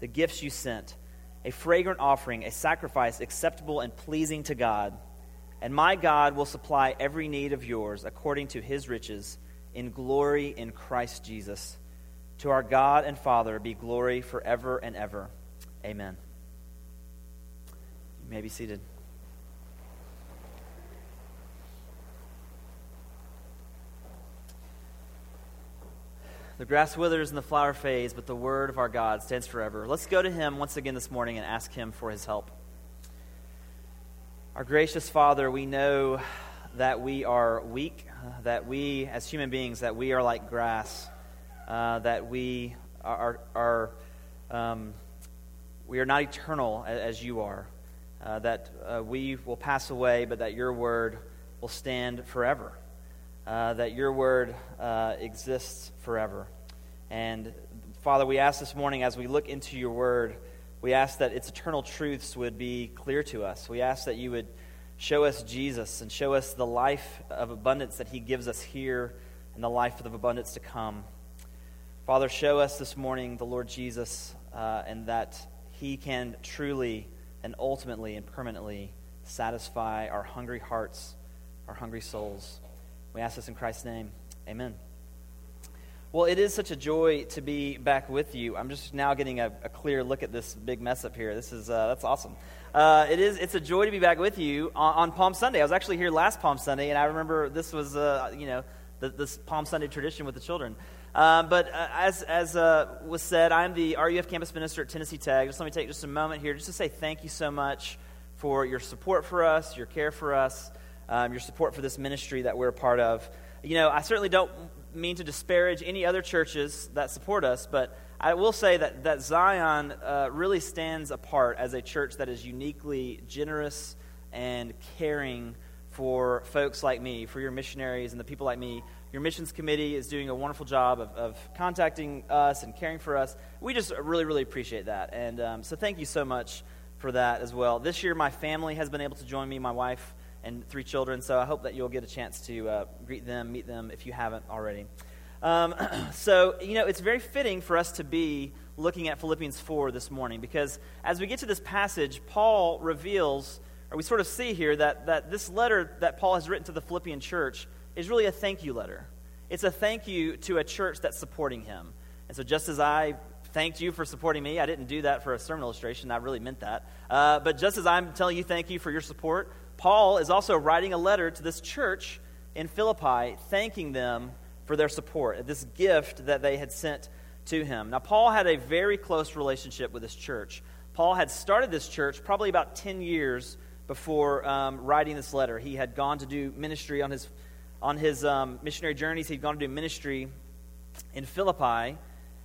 the gifts you sent a fragrant offering, a sacrifice acceptable and pleasing to God. And my God will supply every need of yours according to his riches in glory in Christ Jesus. To our God and Father be glory forever and ever. Amen. You may be seated. The grass withers and the flower fades, but the word of our God stands forever. Let's go to him once again this morning and ask him for his help. Our gracious Father, we know that we are weak, that we, as human beings, that we are like grass, uh, that we are, are um, we are not eternal as you are, uh, that uh, we will pass away, but that your word will stand forever uh, that your word uh, exists forever. And Father, we ask this morning as we look into your word, we ask that its eternal truths would be clear to us. We ask that you would show us Jesus and show us the life of abundance that he gives us here and the life of abundance to come. Father, show us this morning the Lord Jesus uh, and that he can truly and ultimately and permanently satisfy our hungry hearts, our hungry souls. We ask this in Christ's name. Amen. Well, it is such a joy to be back with you. I'm just now getting a, a clear look at this big mess up here. This is uh, that's awesome. Uh, it is. It's a joy to be back with you on, on, Palm Sunday. I was actually here last Palm Sunday, and I remember this was uh, you know the, this Palm Sunday tradition with the children. Um, but uh, as as uh, was said, I'm the RUF campus minister at Tennessee Tech. Just let me take just a moment here just to say thank you so much for your support for us, your care for us um, your support for this ministry that we're a part of. You know, I certainly don't mean to disparage any other churches that support us, but I will say that, that Zion uh, really stands apart as a church that is uniquely generous and caring for folks like me, for your missionaries and the people like me. Your missions committee is doing a wonderful job of, of contacting us and caring for us. We just really, really appreciate that. And um, so thank you so much for that as well. This year, my family has been able to join me, my wife and three children. So I hope that you'll get a chance to uh, greet them, meet them if you haven't already. Um, so, you know, it's very fitting for us to be looking at Philippians 4 this morning because as we get to this passage, Paul reveals, or we sort of see here, that, that this letter that Paul has written to the Philippian church is really a thank you letter. It's a thank you to a church that's supporting him. And so, just as I thanked you for supporting me, I didn't do that for a sermon illustration, I really meant that. Uh, but just as I'm telling you thank you for your support, Paul is also writing a letter to this church in Philippi, thanking them for their support, this gift that they had sent to him. Now, Paul had a very close relationship with this church. Paul had started this church probably about 10 years before um, writing this letter. He had gone to do ministry on his, on his um, missionary journeys, he'd gone to do ministry in Philippi.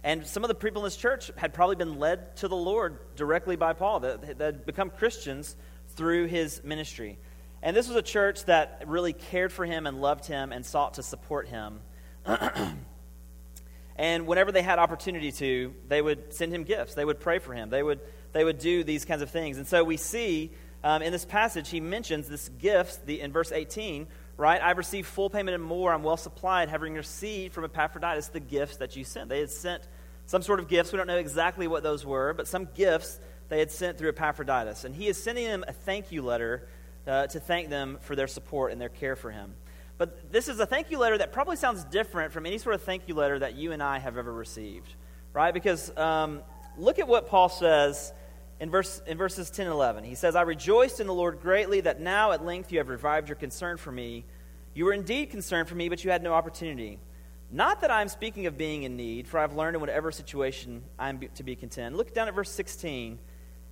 And some of the people in this church had probably been led to the Lord directly by Paul, that, had become Christians through his ministry. And this was a church that really cared for him and loved him and sought to support him. and whenever they had opportunity to, they would send him gifts. They would pray for him. They would, they would do these kinds of things. And so we see um, in this passage, he mentions this gift the, in verse 18, right? I've received full payment and more. I'm well supplied, having received from Epaphroditus the gifts that you sent. They had sent some sort of gifts. We don't know exactly what those were, but some gifts they had sent through Epaphroditus. And he is sending them a thank you letter uh, to thank them for their support and their care for him. But this is a thank you letter that probably sounds different from any sort of thank you letter that you and I have ever received, right? Because um, look at what Paul says in, verse, in verses 10 and 11. He says, I rejoiced in the Lord greatly that now at length you have revived your concern for me. You were indeed concerned for me, but you had no opportunity. Not that I'm speaking of being in need, for I've learned in whatever situation I'm to be content. Look down at verse 16.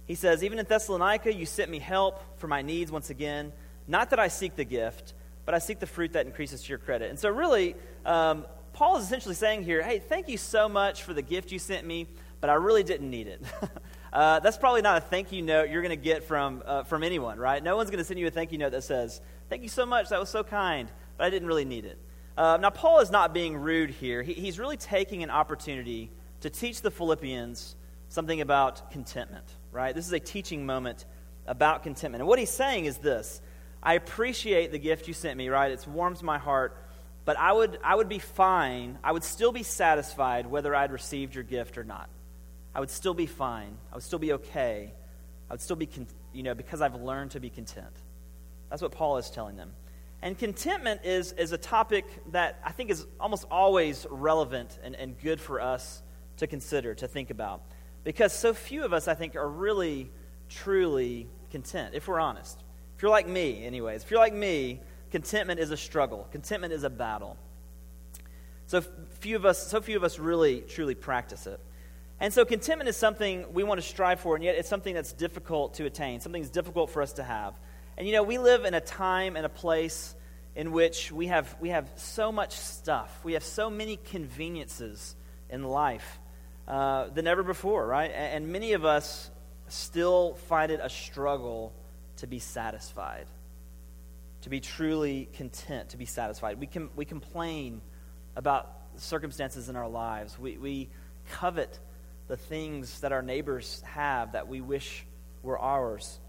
He says, Even in Thessalonica, you sent me help for my needs once again. Not that I seek the gift, but I seek the fruit that increases to your credit. And so, really, um, Paul is essentially saying here, Hey, thank you so much for the gift you sent me, but I really didn't need it. uh, that's probably not a thank you note you're going to get from, uh, from anyone, right? No one's going to send you a thank you note that says, Thank you so much, that was so kind, but I didn't really need it. Uh, now, Paul is not being rude here. He, he's really taking an opportunity to teach the Philippians something about contentment, right? This is a teaching moment about contentment. And what he's saying is this I appreciate the gift you sent me, right? It warms my heart, but I would, I would be fine. I would still be satisfied whether I'd received your gift or not. I would still be fine. I would still be okay. I would still be, you know, because I've learned to be content. That's what Paul is telling them. And contentment is, is a topic that I think is almost always relevant and, and good for us to consider, to think about. Because so few of us, I think, are really, truly content, if we're honest. If you're like me, anyways, if you're like me, contentment is a struggle, contentment is a battle. So few of us, so few of us really, truly practice it. And so contentment is something we want to strive for, and yet it's something that's difficult to attain, something that's difficult for us to have. And you know, we live in a time and a place in which we have, we have so much stuff, we have so many conveniences in life uh, than ever before, right? And, and many of us still find it a struggle to be satisfied, to be truly content, to be satisfied. We, can, we complain about circumstances in our lives, we, we covet the things that our neighbors have that we wish were ours.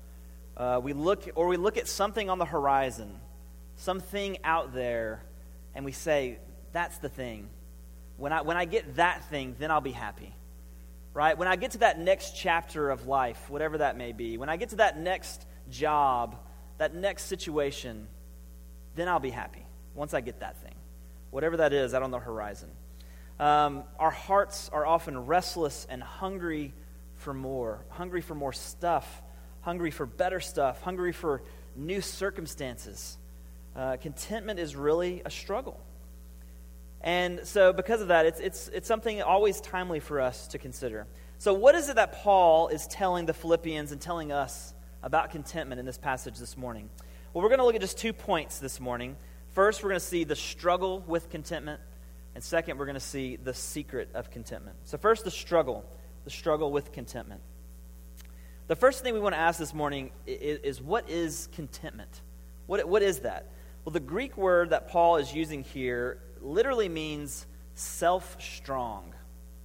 Uh, we look, or we look at something on the horizon, something out there, and we say, "That's the thing. When I when I get that thing, then I'll be happy." Right? When I get to that next chapter of life, whatever that may be, when I get to that next job, that next situation, then I'll be happy. Once I get that thing, whatever that is out on the horizon. Um, our hearts are often restless and hungry for more, hungry for more stuff hungry for better stuff, hungry for new circumstances. Uh, contentment is really a struggle. And so, because of that, it's, it's, it's something always timely for us to consider. So, what is it that Paul is telling the Philippians and telling us about contentment in this passage this morning? Well, we're going to look at just two points this morning. First, we're going to see the struggle with contentment. And second, we're going to see the secret of contentment. So, first, the struggle, the struggle with contentment. The first thing we want to ask this morning is, is, what is contentment? What, what is that? Well, the Greek word that Paul is using here literally means self strong.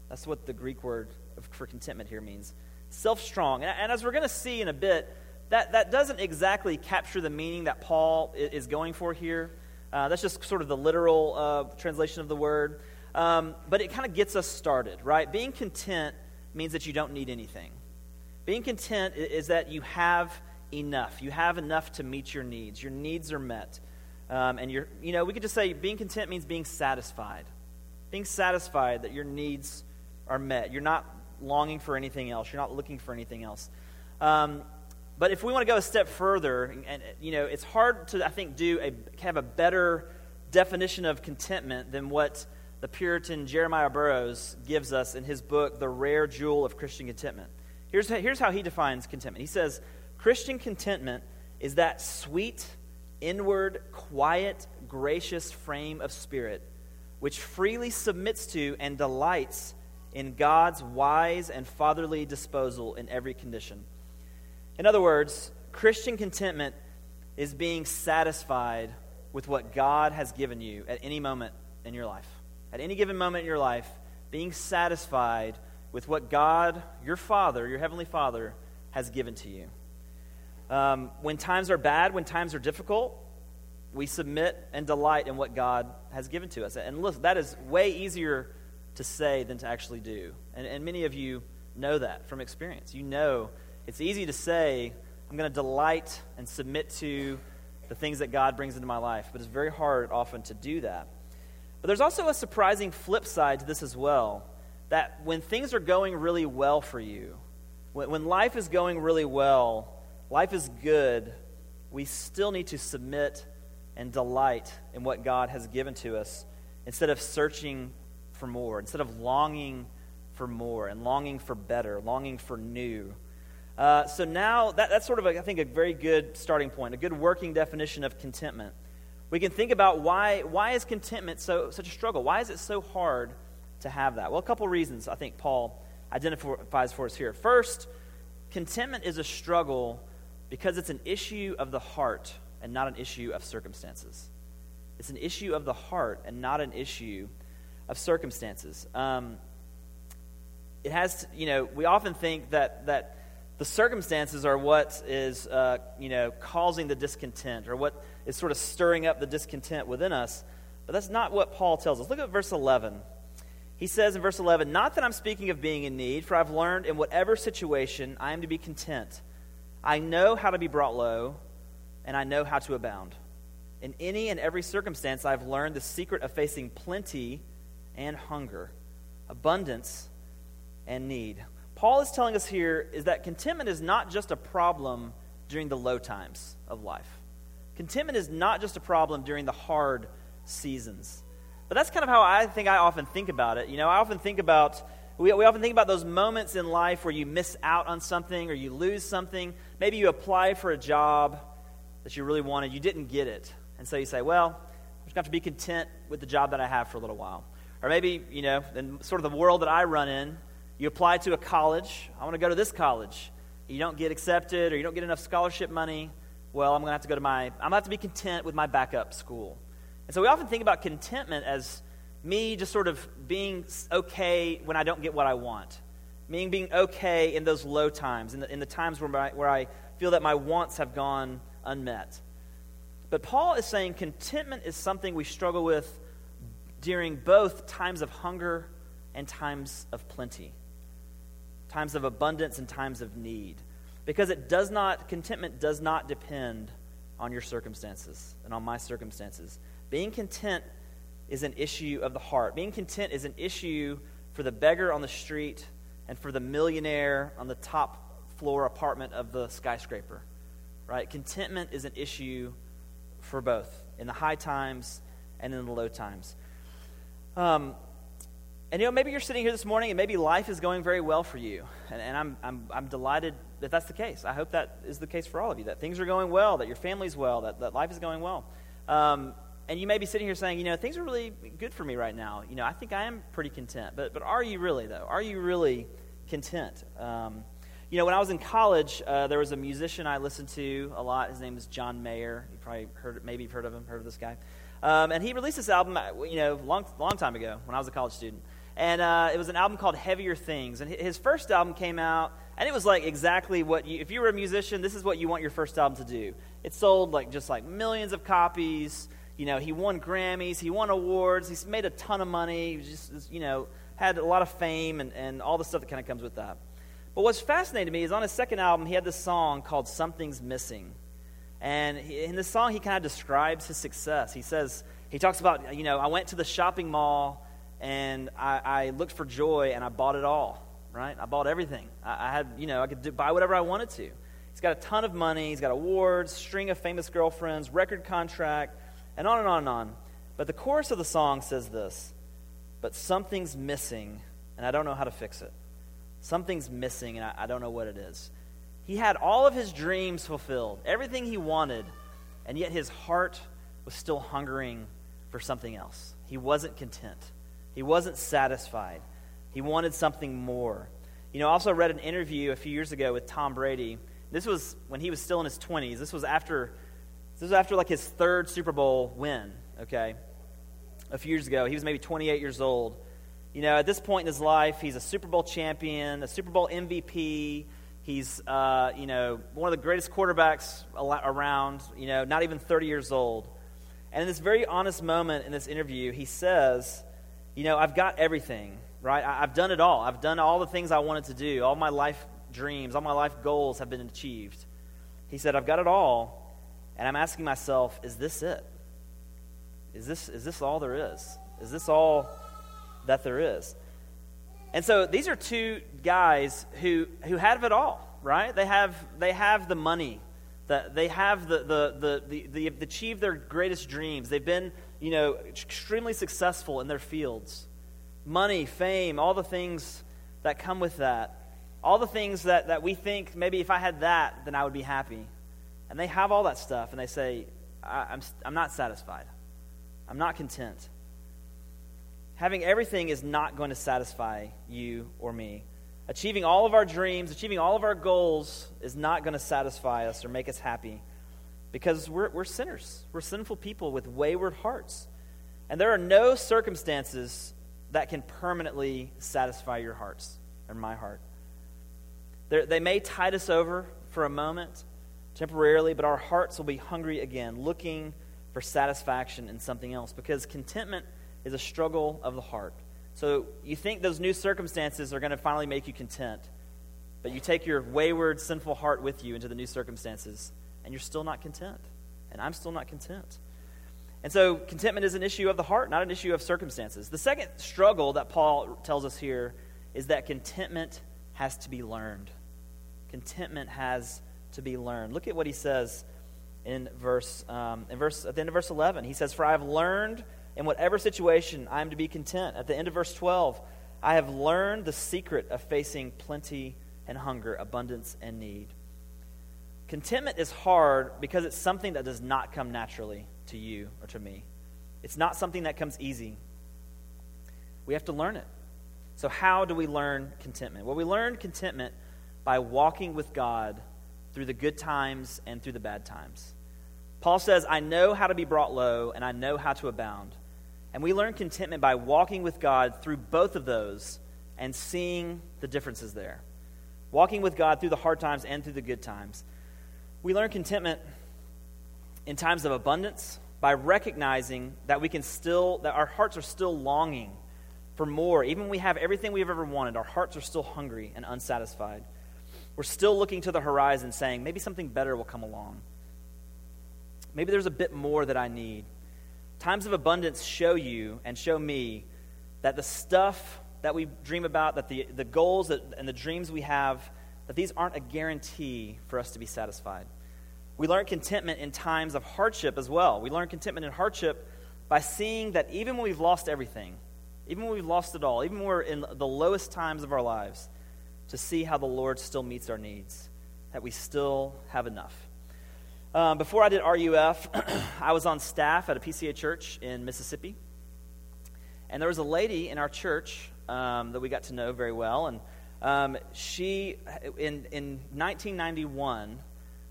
That's what the Greek word for contentment here means. Self strong. And, and, as we're going to see in a bit, that, that doesn't exactly capture the meaning that Paul is going for here. Uh, that's just sort of the literal uh, translation of the word. Um, but it kind of gets us started, right? Being content means that you don't need anything. Being content is that you have enough. You have enough to meet your needs. Your needs are met. Um, and you're, you know, we could just say being content means being satisfied. Being satisfied that your needs are met. You're not longing for anything else. You're not looking for anything else. Um, but if we want to go a step further, and, and, you know, it's hard to, I think, do a have a better definition of contentment than what the Puritan Jeremiah Burroughs gives us in his book, The Rare Jewel of Christian Contentment. Here's, here's how he defines contentment. He says, Christian contentment is that sweet, inward, quiet, gracious frame of spirit which freely submits to and delights in God's wise and fatherly disposal in every condition. In other words, Christian contentment is being satisfied with what God has given you at any moment in your life. At any given moment in your life, being satisfied with what God, your Father, your Heavenly Father, has given to you. Um, when times are bad, when times are difficult, we submit and delight in what God has given to us. And look, that is way easier to say than to actually do. And, and many of you know that from experience. You know it's easy to say, I'm going to delight and submit to the things that God brings into my life, but it's very hard often to do that. But there's also a surprising flip side to this as well that when things are going really well for you, When, when life is going really well, life is good, we still need to submit and delight in what God has given to us instead of searching for more, instead of longing for more and longing for better, longing for new. Uh, so now that, that's sort of, a, I think, a very good starting point, a good working definition of contentment. We can think about why, why is contentment so, such a struggle? Why is it so hard to have that? Well, a couple reasons I think Paul identifies for us here. First, contentment is a struggle because it's an issue of the heart and not an issue of circumstances. It's an issue of the heart and not an issue of circumstances. Um, it has, you know, we often think that that the circumstances are what is, uh, you know, causing the discontent or what is sort of stirring up the discontent within us. But that's not what Paul tells us. Look at verse 11. He says in verse 11, Not that I'm speaking of being in need, for I've learned in whatever situation I am to be content. I know how to be brought low, and I know how to abound. In any and every circumstance, I've learned the secret of facing plenty and hunger, abundance and need. Paul is telling us here is that contentment is not just a problem during the low times of life. Contentment is not just a problem during the hard seasons. But that's kind of how I think I often think about it. You know, I often think about, we, we often think about those moments in life where you miss out on something or you lose something. Maybe you apply for a job that you really wanted, you didn't get it. And so you say, well, I'm just going to have to be content with the job that I have for a little while. Or maybe, you know, in sort of the world that I run in, you apply to a college. I want to go to this college. You don't get accepted or you don't get enough scholarship money. Well, I'm going to have to go to my, I'm going to have to be content with my backup school. And so we often think about contentment as me just sort of being okay when I don't get what I want, me being okay in those low times, in the, in the times where, my, where I feel that my wants have gone unmet. But Paul is saying contentment is something we struggle with during both times of hunger and times of plenty, times of abundance and times of need. Because it does not, contentment does not depend on your circumstances and on my circumstances. Being content is an issue of the heart. Being content is an issue for the beggar on the street and for the millionaire on the top floor apartment of the skyscraper. Right? Contentment is an issue for both in the high times and in the low times. Um, and you know, maybe you're sitting here this morning and maybe life is going very well for you. And, and I'm, I'm, I'm delighted that that's the case. I hope that is the case for all of you, that things are going well, that your family's well, that, that life is going well. Um, and you may be sitting here saying, you know, things are really good for me right now. You know, I think I am pretty content. But, but are you really, though? Are you really content? Um, you know, when I was in college, uh, there was a musician I listened to a lot. His name is John Mayer. You probably heard, maybe you've heard of him, heard of this guy. Um, and he released this album, uh, you know, long, long time ago when I was a college student. And uh, it was an album called Heavier Things. And his first album came out, and it was like exactly what you, if you were a musician, this is what you want your first album to do. It sold like just like millions of copies you know, he won Grammys, he won awards, he's made a ton of money, he just, you know, had a lot of fame and, and all the stuff that kind of comes with that. But what's fascinating to me is on his second album, he had this song called Something's Missing. And in this song, he kind of describes his success. He says, he talks about, you know, I went to the shopping mall and I, I looked for joy and I bought it all, right? I bought everything. I, I had, you know, I could do, buy whatever I wanted to. He's got a ton of money, he's got awards, string of famous girlfriends, record contract, and on and on and on. But the chorus of the song says this But something's missing, and I don't know how to fix it. Something's missing, and I, I don't know what it is. He had all of his dreams fulfilled, everything he wanted, and yet his heart was still hungering for something else. He wasn't content, he wasn't satisfied. He wanted something more. You know, I also read an interview a few years ago with Tom Brady. This was when he was still in his 20s. This was after this was after like his third Super Bowl win, okay? A few years ago. He was maybe 28 years old. You know, at this point in his life, he's a Super Bowl champion, a Super Bowl MVP. He's, uh, you know, one of the greatest quarterbacks around, you know, not even 30 years old. And in this very honest moment in this interview, he says, You know, I've got everything, right? I've done it all. I've done all the things I wanted to do. All my life dreams, all my life goals have been achieved. He said, I've got it all. And I'm asking myself, is this it? Is this, is this all there is? Is this all that there is? And so these are two guys who, who have it all, right? They have, they have the money. That they have the, the, the, the, the, achieved their greatest dreams. They've been, you know, extremely successful in their fields. Money, fame, all the things that come with that. All the things that, that we think maybe if I had that, then I would be happy. And they have all that stuff, and they say, I, I'm, I'm not satisfied. I'm not content. Having everything is not going to satisfy you or me. Achieving all of our dreams, achieving all of our goals is not going to satisfy us or make us happy because we're, we're sinners. We're sinful people with wayward hearts. And there are no circumstances that can permanently satisfy your hearts or my heart. They're, they may tide us over for a moment, temporarily, but our hearts will be hungry again, looking for satisfaction in something else because contentment is a struggle of the heart. So you think those new circumstances are going to finally make you content, but you take your wayward, sinful heart with you into the new circumstances, and you're still not content. And I'm still not content. And so contentment is an issue of the heart, not an issue of circumstances. The second struggle that Paul tells us here is that contentment has to be learned. Contentment has to be learned. Look at what he says in verse, um, in verse at the end of verse 11. He says, For I have learned in whatever situation I am to be content. At the end of verse 12, I have learned the secret of facing plenty and hunger, abundance and need. Contentment is hard because it's something that does not come naturally to you or to me. It's not something that comes easy. We have to learn it. So, how do we learn contentment? Well, we learn contentment by walking with God through the good times and through the bad times. Paul says, I know how to be brought low and I know how to abound. And we learn contentment by walking with God through both of those and seeing the differences there. Walking with God through the hard times and through the good times. We learn contentment in times of abundance by recognizing that we can still, that our hearts are still longing for more. Even when we have everything we've ever wanted, our hearts are still hungry and unsatisfied. We're still looking to the horizon saying, maybe something better will come along. Maybe there's a bit more that I need. Times of abundance show you and show me that the stuff that we dream about, that the, the goals that, and the dreams we have, that these aren't a guarantee for us to be satisfied. We learn contentment in times of hardship as well. We learn contentment in hardship by seeing that even when we've lost everything, even when we've lost it all, even when we're in the lowest times of our lives, to see how the Lord still meets our needs, that we still have enough. Um, before I did RUF, I was on staff at a PCA church in Mississippi. And there was a lady in our church um, that we got to know very well. And um, she, in, in 1991,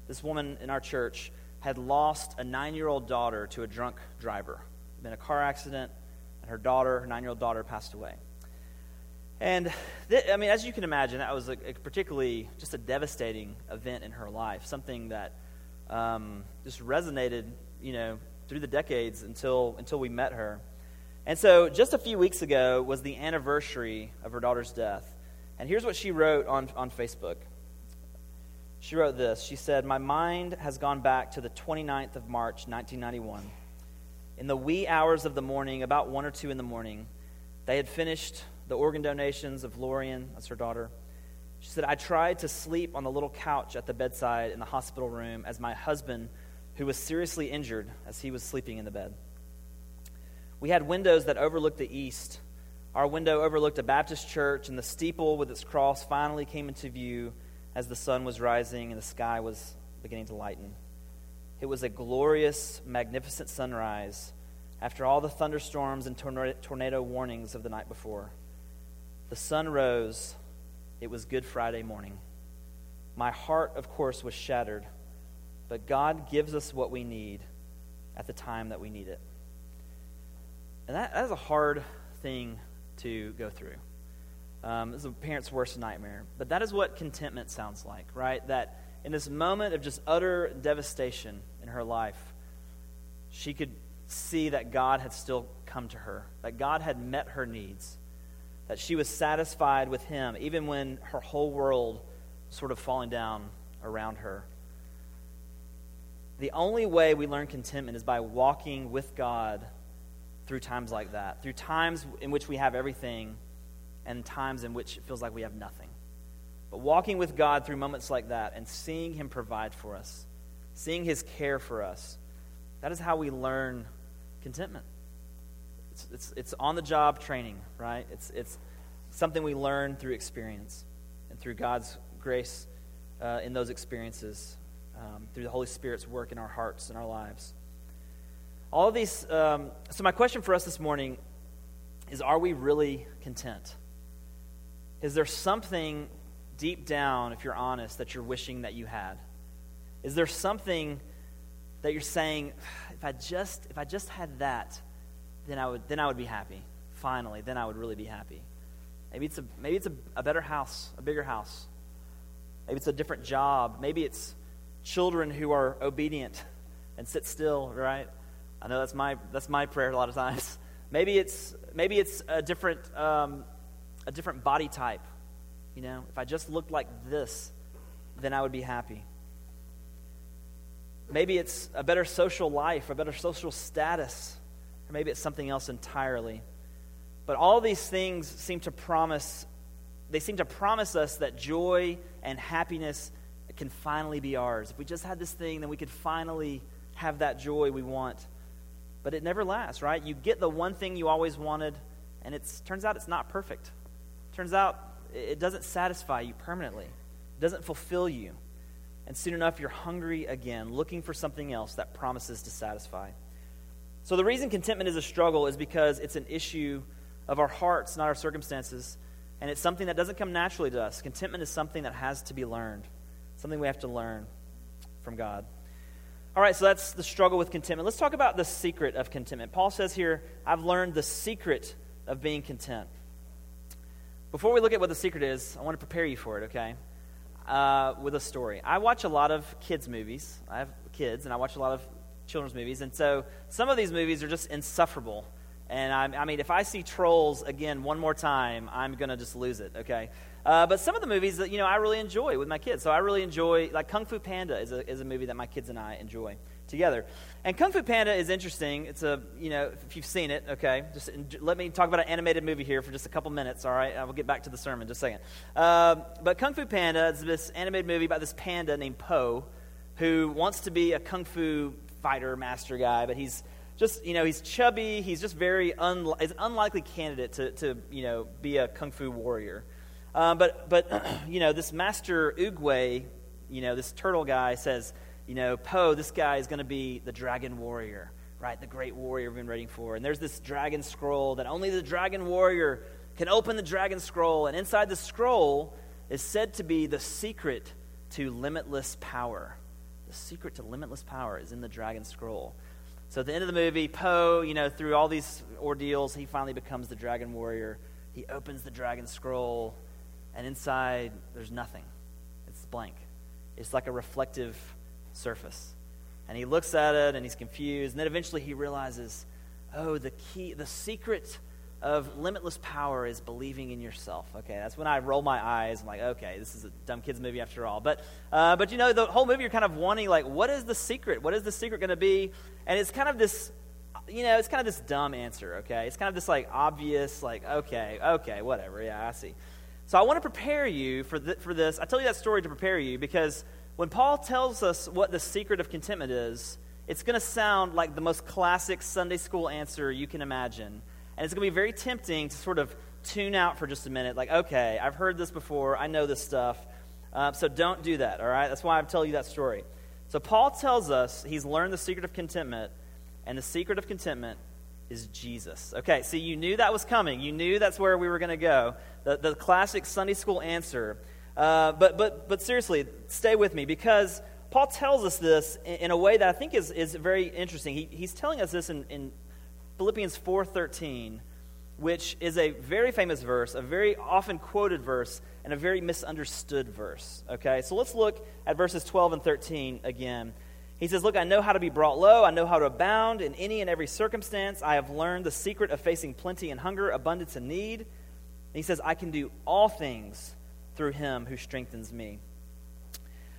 this woman in our church had lost a nine year old daughter to a drunk driver. Been a car accident, and her daughter, her nine year old daughter, passed away. And th- I mean, as you can imagine, that was a, a, particularly just a devastating event in her life, something that um, just resonated, you know, through the decades until until we met her. And so, just a few weeks ago was the anniversary of her daughter's death. And here's what she wrote on, on Facebook. She wrote this. She said, My mind has gone back to the 29th of March, 1991. In the wee hours of the morning, about 1 or 2 in the morning, they had finished the organ donations of Lorian, that's her daughter. She said, I tried to sleep on the little couch at the bedside in the hospital room as my husband, who was seriously injured, as he was sleeping in the bed. We had windows that overlooked the east. Our window overlooked a Baptist church, and the steeple with its cross finally came into view as the sun was rising and the sky was beginning to lighten. It was a glorious, magnificent sunrise after all the thunderstorms and tornado warnings of the night before. The sun rose. It was Good Friday morning. My heart, of course, was shattered, but God gives us what we need at the time that we need it. And that, that is a hard thing to go through. Um, this is a parent's worst nightmare. But that is what contentment sounds like, right? That in this moment of just utter devastation in her life, she could see that God had still come to her, that God had met her needs, that she was satisfied with Him, even when her whole world sort of falling down around her. The only way we learn contentment is by walking with God through times like that, through times in which we have everything and times in which it feels like we have nothing. But walking with God through moments like that and seeing Him provide for us, seeing His care for us, that is how we learn contentment. It's, it's, it's on the job training, right? It's, it's something we learn through experience and through God's grace uh, in those experiences, um, through the Holy Spirit's work in our hearts and our lives. All of these. Um, so, my question for us this morning is Are we really content? Is there something deep down, if you're honest, that you're wishing that you had? Is there something that you're saying, if I just if I just had that, then I would then I would be happy. Finally, then I would really be happy. Maybe it's a maybe it's a, a better house, a bigger house. Maybe it's a different job. Maybe it's children who are obedient and sit still, right? I know that's my that's my prayer a lot of times. Maybe it's maybe it's a different um, a different body type. You know, if I just looked like this, then I would be happy. Maybe it's a better social life, a better social status, or maybe it's something else entirely. But all these things seem to promise they seem to promise us that joy and happiness can finally be ours. If we just had this thing, then we could finally have that joy we want. But it never lasts, right? You get the one thing you always wanted, and it turns out it's not perfect. Turns out it doesn't satisfy you permanently, it doesn't fulfill you. And soon enough, you're hungry again, looking for something else that promises to satisfy. So, the reason contentment is a struggle is because it's an issue of our hearts, not our circumstances. And it's something that doesn't come naturally to us. Contentment is something that has to be learned, something we have to learn from God. All right, so that's the struggle with contentment. Let's talk about the secret of contentment. Paul says here, I've learned the secret of being content. Before we look at what the secret is, I want to prepare you for it, okay? Uh, with a story. I watch a lot of kids' movies. I have kids, and I watch a lot of children's movies. And so some of these movies are just insufferable. And I, I mean, if I see Trolls again one more time, I'm going to just lose it, okay? Uh, but some of the movies that, you know, I really enjoy with my kids. So I really enjoy, like Kung Fu Panda is a, is a movie that my kids and I enjoy together. And Kung Fu Panda is interesting. It's a, you know, if you've seen it, okay, just let me talk about an animated movie here for just a couple minutes, all right? I will get back to the sermon in just a second. Uh, but Kung Fu Panda is this animated movie about this panda named Po who wants to be a Kung Fu fighter master guy, but he's just, you know, he's chubby. He's just very, unli- an unlikely candidate to, to, you know, be a Kung Fu warrior. Um, but, but you know, this master Oogway, you know, this turtle guy says, you know, Po, this guy is going to be the dragon warrior, right? The great warrior we've been waiting for. And there's this dragon scroll that only the dragon warrior can open the dragon scroll. And inside the scroll is said to be the secret to limitless power. The secret to limitless power is in the dragon scroll. So at the end of the movie, Po, you know, through all these ordeals, he finally becomes the dragon warrior. He opens the dragon scroll and inside there's nothing. It's blank. It's like a reflective surface. And he looks at it and he's confused. And then eventually he realizes, oh, the key, the secret of limitless power is believing in yourself. Okay, that's when I roll my eyes. I'm like, okay, this is a dumb kids movie after all. But, uh, but you know, the whole movie you're kind of wanting, like, what is the secret? What is the secret going to be? And it's kind of this, you know, it's kind of this dumb answer. Okay, it's kind of this like obvious, like, okay, okay, whatever. Yeah, I see. So I want to prepare you for, th- for this. I tell you that story to prepare you because when Paul tells us what the secret of contentment is, it's going to sound like the most classic Sunday school answer you can imagine. And it's going to be very tempting to sort of tune out for just a minute, like, okay, I've heard this before, I know this stuff. Uh, so don't do that, all right? That's why I'm telling you that story. So Paul tells us he's learned the secret of contentment, and the secret of contentment is Jesus. Okay, so you knew that was coming. You knew that's where we were going to go. The, the classic Sunday school answer. Uh, but, but, but seriously, stay with me because Paul tells us this in, in a way that I think is, is very interesting. He, he's telling us this in, in Philippians 4.13, which is a very famous verse, a very often quoted verse, and a very misunderstood verse. Okay, so let's look at verses 12 and 13 again. He says, Look, I know how to be brought low. I know how to abound in any and every circumstance. I have learned the secret of facing plenty and hunger, abundance and need. And he says, I can do all things through him who strengthens me.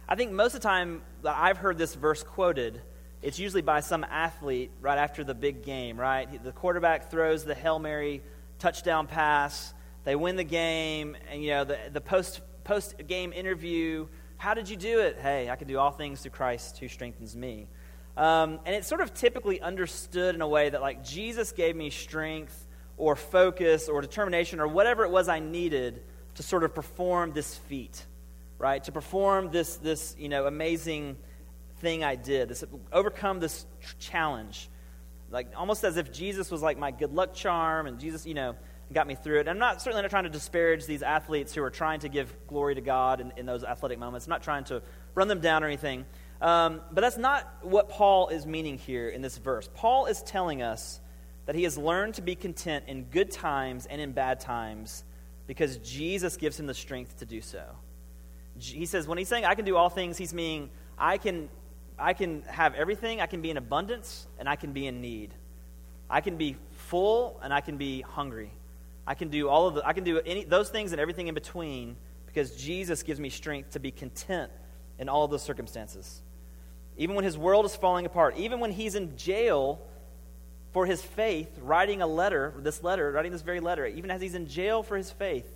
I think most of the time that I've heard this verse quoted, it's usually by some athlete right after the big game, right? The quarterback throws the Hail Mary touchdown pass. They win the game, and you know the, the post post game interview. How did you do it? Hey, I can do all things through Christ who strengthens me. Um, and it's sort of typically understood in a way that like Jesus gave me strength or focus or determination or whatever it was I needed to sort of perform this feat, right? To perform this this you know amazing thing I did, this overcome this challenge, like almost as if Jesus was like my good luck charm, and Jesus, you know, got me through it. And I'm not certainly not trying to disparage these athletes who are trying to give glory to God in, in those athletic moments. I'm not trying to run them down or anything. Um, but that's not what Paul is meaning here in this verse. Paul is telling us that he has learned to be content in good times and in bad times because Jesus gives him the strength to do so. He says, when he's saying, I can do all things, he's meaning, I can, I can have everything, I can be in abundance, and I can be in need. I can be full, and I can be hungry. I can do all of the, I can do any, those things and everything in between because Jesus gives me strength to be content in all of those circumstances. Even when his world is falling apart, even when he's in jail for his faith, writing a letter, this letter, writing this very letter, even as he's in jail for his faith,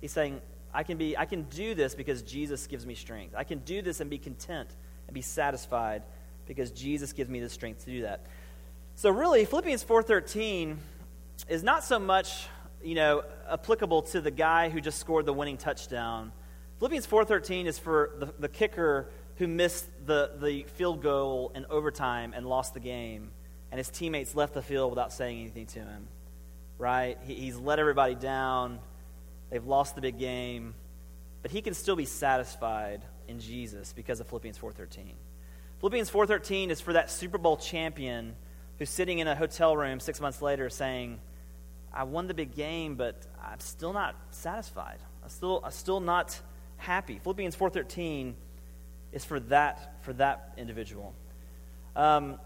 he's saying, I can, be, I can do this because Jesus gives me strength. I can do this and be content and be satisfied because Jesus gives me the strength to do that. So really, Philippians 4.13 is not so much, you know, applicable to the guy who just scored the winning touchdown. Philippians 4.13 is for the, the kicker who missed the, the field goal in overtime and lost the game and his teammates left the field without saying anything to him. Right? He, he's let everybody down. They've lost the big game. But he can still be satisfied in Jesus because of Philippians 4.13. Philippians 4.13 is for that Super Bowl champion who's sitting in a hotel room six months later saying, I won the big game, but I'm still not satisfied. I'm still, I'm still not happy. Philippians 4.13 is for that, for that individual. Um,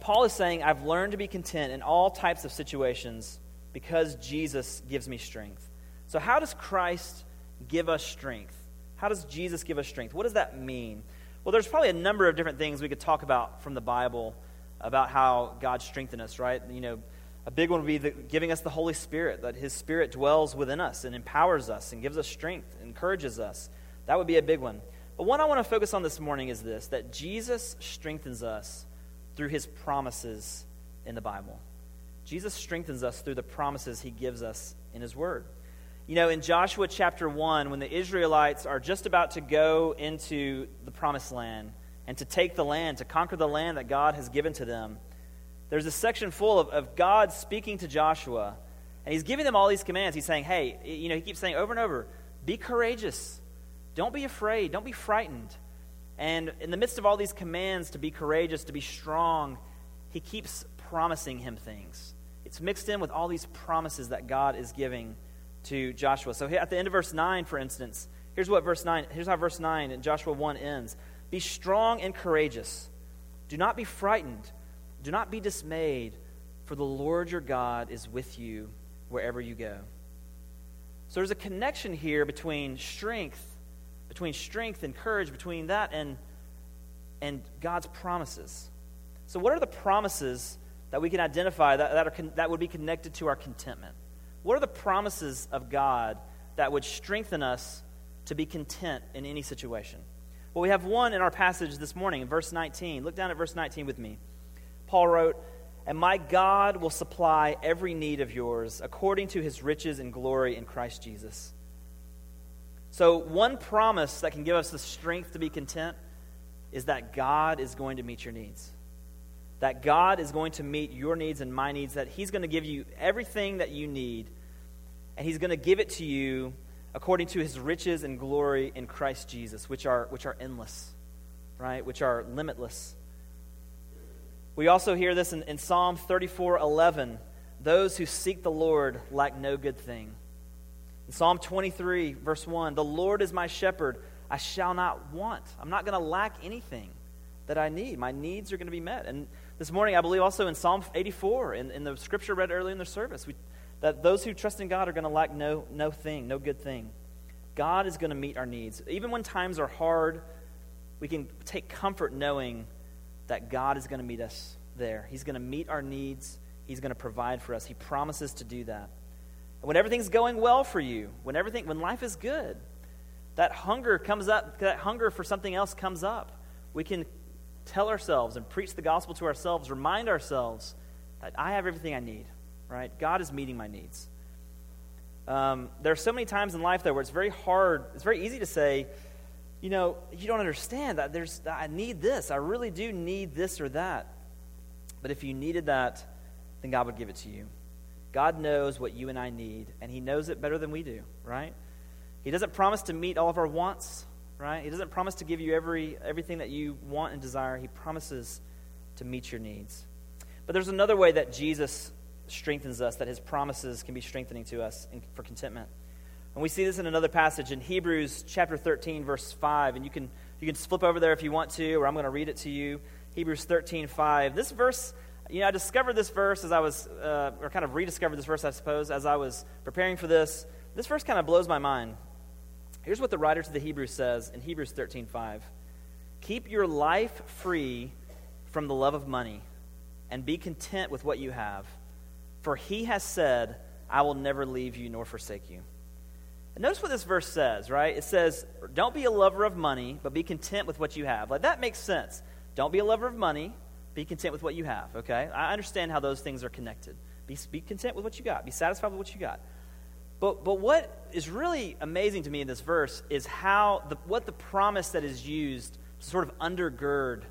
Paul is saying, I've learned to be content in all types of situations because Jesus gives me strength. So, how does Christ give us strength? How does Jesus give us strength? What does that mean? Well, there's probably a number of different things we could talk about from the Bible about how God strengthened us, right? You know, a big one would be the, giving us the Holy Spirit, that His Spirit dwells within us and empowers us and gives us strength, encourages us. That would be a big one. But one I want to focus on this morning is this that Jesus strengthens us through his promises in the Bible. Jesus strengthens us through the promises he gives us in his word. You know, in Joshua chapter 1, when the Israelites are just about to go into the promised land and to take the land, to conquer the land that God has given to them, there's a section full of, of God speaking to Joshua. And he's giving them all these commands. He's saying, hey, you know, he keeps saying over and over, be courageous. Don't be afraid. Don't be frightened. And in the midst of all these commands to be courageous, to be strong, he keeps promising him things. It's mixed in with all these promises that God is giving to Joshua. So at the end of verse 9, for instance, here's what verse 9, here's how verse 9 in Joshua 1 ends. Be strong and courageous. Do not be frightened. Do not be dismayed, for the Lord your God is with you wherever you go. So there's a connection here between strength between strength and courage, between that and, and God's promises. So, what are the promises that we can identify that, that, are, that would be connected to our contentment? What are the promises of God that would strengthen us to be content in any situation? Well, we have one in our passage this morning in verse 19. Look down at verse 19 with me. Paul wrote, And my God will supply every need of yours according to his riches and glory in Christ Jesus. So, one promise that can give us the strength to be content is that God is going to meet your needs. That God is going to meet your needs and my needs, that He's going to give you everything that you need, and He's going to give it to you according to His riches and glory in Christ Jesus, which are, which are endless, right? Which are limitless. We also hear this in, in Psalm 34 11. Those who seek the Lord lack no good thing. In Psalm 23, verse 1, the Lord is my shepherd. I shall not want. I'm not going to lack anything that I need. My needs are going to be met. And this morning, I believe also in Psalm 84, in, in the scripture read earlier in the service, we, that those who trust in God are going to lack no, no thing, no good thing. God is going to meet our needs. Even when times are hard, we can take comfort knowing that God is going to meet us there. He's going to meet our needs, He's going to provide for us. He promises to do that. when everything's going well for you, when everything when life is good, that hunger comes up, that hunger for something else comes up. We can tell ourselves and preach the gospel to ourselves, remind ourselves that I have everything I need, right? God is meeting my needs. Um, there are so many times in life, though, where it's very hard, it's very easy to say, you know, you don't understand that there's, I need this. I really do need this or that. But if you needed that, then God would give it to you. God knows what you and I need, and He knows it better than we do, right? He doesn't promise to meet all of our wants, right? He doesn't promise to give you every, everything that you want and desire. He promises to meet your needs. But there's another way that Jesus strengthens us, that His promises can be strengthening to us for contentment. And we see this in another passage in Hebrews chapter 13, verse 5. And you can, you can flip over there if you want to, or I'm going to read it to you. Hebrews 13, 5. This verse, you know, I discovered this verse as I was, uh, or kind of rediscovered this verse, I suppose, as I was preparing for this. This verse kind of blows my mind. Here's what the writer to the Hebrews says in Hebrews 13:5. Keep your life free from the love of money and be content with what you have. For he has said, I will never leave you nor forsake you. And notice what this verse says, right? It says, Don't be a lover of money, but be content with what you have. Like, that makes sense. Don't be a lover of money, be content with what you have, okay? I understand how those things are connected. Be, be content with what you got, be satisfied with what you got. But, but what is really amazing to me in this verse is how the, what the promise that is used to sort of undergird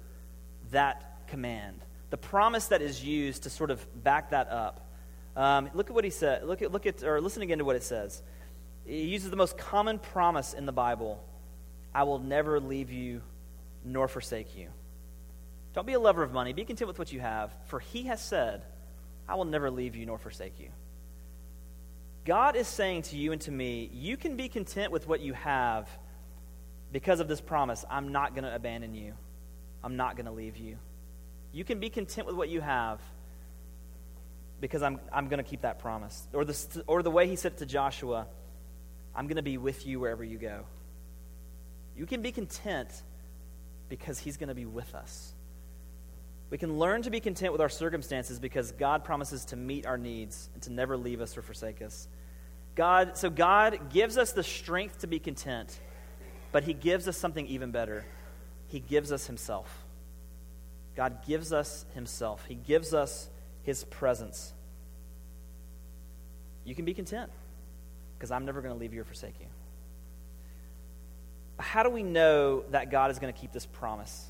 that command. The promise that is used to sort of back that up. Um, look at what he said. Look at, look at, or listen again to what it says. He uses the most common promise in the Bible I will never leave you nor forsake you. Don't be a lover of money. Be content with what you have, for he has said, I will never leave you nor forsake you. God is saying to you and to me, you can be content with what you have because of this promise I'm not going to abandon you, I'm not going to leave you. You can be content with what you have because I'm, I'm going to keep that promise. Or the, or the way he said it to Joshua I'm going to be with you wherever you go. You can be content because he's going to be with us. We can learn to be content with our circumstances because God promises to meet our needs and to never leave us or forsake us. God, so God gives us the strength to be content, but he gives us something even better. He gives us himself. God gives us himself. He gives us his presence. You can be content because I'm never going to leave you or forsake you. How do we know that God is going to keep this promise?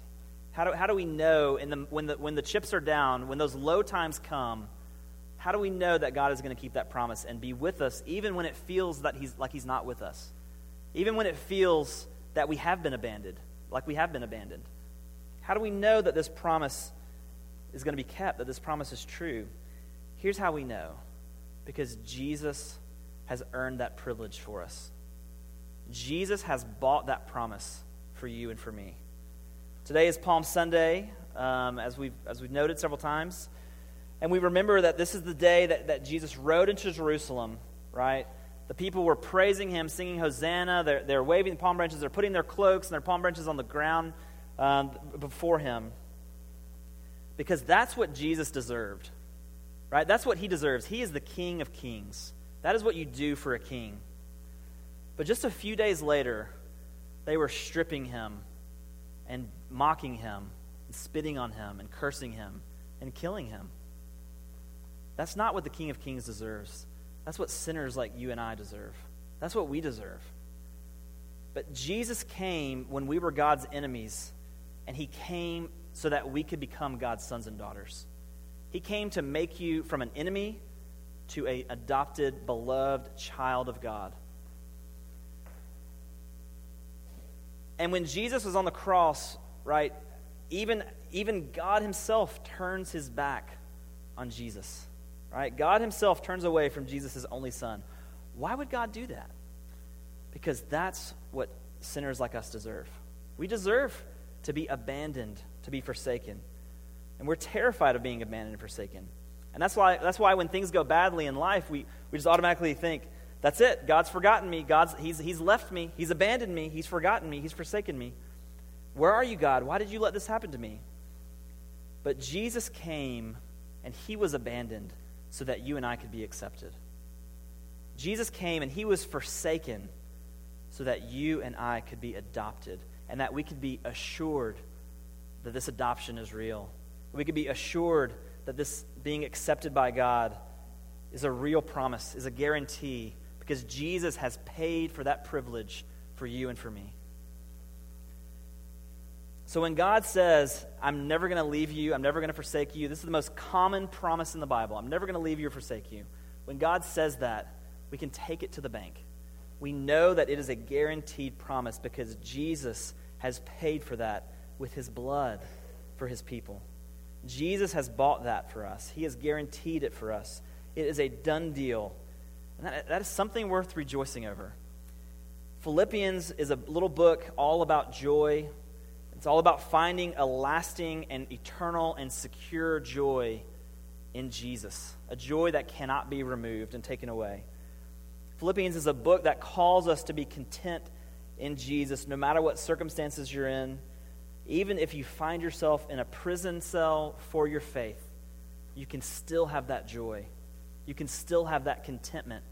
How do, how do we know in the, when, the, when the chips are down, when those low times come, how do we know that God is going to keep that promise and be with us even when it feels that he's, like He's not with us? Even when it feels that we have been abandoned, like we have been abandoned? How do we know that this promise is going to be kept, that this promise is true? Here's how we know because Jesus has earned that privilege for us. Jesus has bought that promise for you and for me. Today is Palm Sunday, um, as, we've, as we've noted several times. And we remember that this is the day that, that Jesus rode into Jerusalem, right? The people were praising him, singing Hosanna. They're, they're waving palm branches. They're putting their cloaks and their palm branches on the ground um, before him. Because that's what Jesus deserved, right? That's what he deserves. He is the King of kings. That is what you do for a king. But just a few days later, they were stripping him and mocking him, and spitting on him, and cursing him, and killing him. That's not what the King of Kings deserves. That's what sinners like you and I deserve. That's what we deserve. But Jesus came when we were God's enemies, and he came so that we could become God's sons and daughters. He came to make you from an enemy to a adopted, beloved child of God. And when Jesus was on the cross, right, even, even God Himself turns His back on Jesus. Right? God Himself turns away from Jesus' only Son. Why would God do that? Because that's what sinners like us deserve. We deserve to be abandoned, to be forsaken. And we're terrified of being abandoned and forsaken. And that's why, that's why when things go badly in life, we, we just automatically think, that's it. God's forgotten me. God's, he's, he's left me. He's abandoned me. He's forgotten me. He's forsaken me. Where are you, God? Why did you let this happen to me? But Jesus came and he was abandoned so that you and I could be accepted. Jesus came and he was forsaken so that you and I could be adopted and that we could be assured that this adoption is real. We could be assured that this being accepted by God is a real promise, is a guarantee, because Jesus has paid for that privilege for you and for me. So when God says, I'm never going to leave you, I'm never going to forsake you, this is the most common promise in the Bible. I'm never going to leave you or forsake you. When God says that, we can take it to the bank. We know that it is a guaranteed promise because Jesus has paid for that with his blood for his people. Jesus has bought that for us, he has guaranteed it for us. It is a done deal. That, that is something worth rejoicing over. Philippians is a little book all about joy. It's all about finding a lasting and eternal and secure joy in Jesus, a joy that cannot be removed and taken away. Philippians is a book that calls us to be content in Jesus no matter what circumstances you're in, even if you find yourself in a prison cell for your faith, you can still have that joy. You can still have that contentment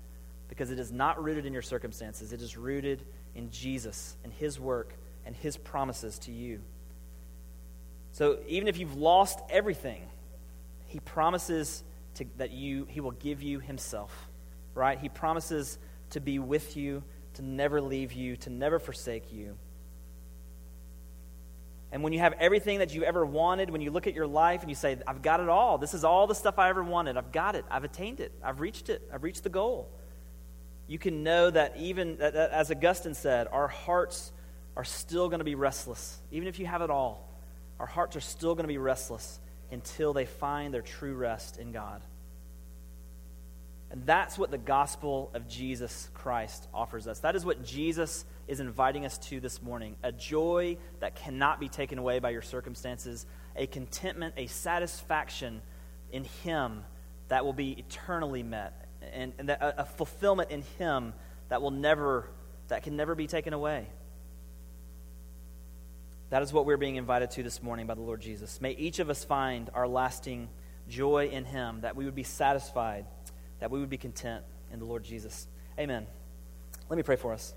because it is not rooted in your circumstances. It is rooted in Jesus and His work and His promises to you. So even if you've lost everything, He promises to, that you, He will give you Himself, right? He promises to be with you, to never leave you, to never forsake you. And when you have everything that you ever wanted, when you look at your life and you say, I've got it all, this is all the stuff I ever wanted, I've got it, I've attained it, I've reached it, I've reached the goal, you can know that even, as Augustine said, our hearts are still going to be restless. Even if you have it all, our hearts are still going to be restless until they find their true rest in God. And that's what the gospel of Jesus Christ offers us. That is what Jesus is inviting us to this morning a joy that cannot be taken away by your circumstances, a contentment, a satisfaction in Him that will be eternally met, and, and that, a, a fulfillment in Him that will never, that can never be taken away. That is what we're being invited to this morning by the Lord Jesus. May each of us find our lasting joy in Him, that we would be satisfied that we would be content in the Lord Jesus. Amen. Let me pray for us.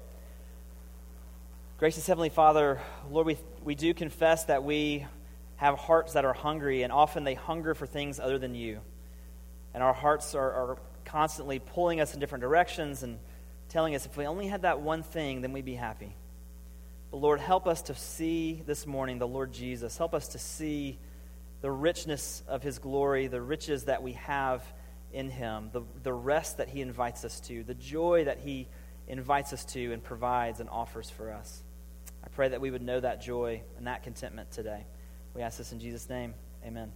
Gracious Heavenly Father, Lord, we, we do confess that we have hearts that are hungry, and often they hunger for things other than you. And our hearts are, are constantly pulling us in different directions and telling us if we only had that one thing, then we'd be happy. But Lord, help us to see this morning the Lord Jesus. Help us to see the richness of his glory, the riches that we have in Him, the, the rest that He invites us to, the joy that He invites us to and provides and offers for us. I pray that we would know that joy and that contentment today. We ask this in Jesus' name. Amen.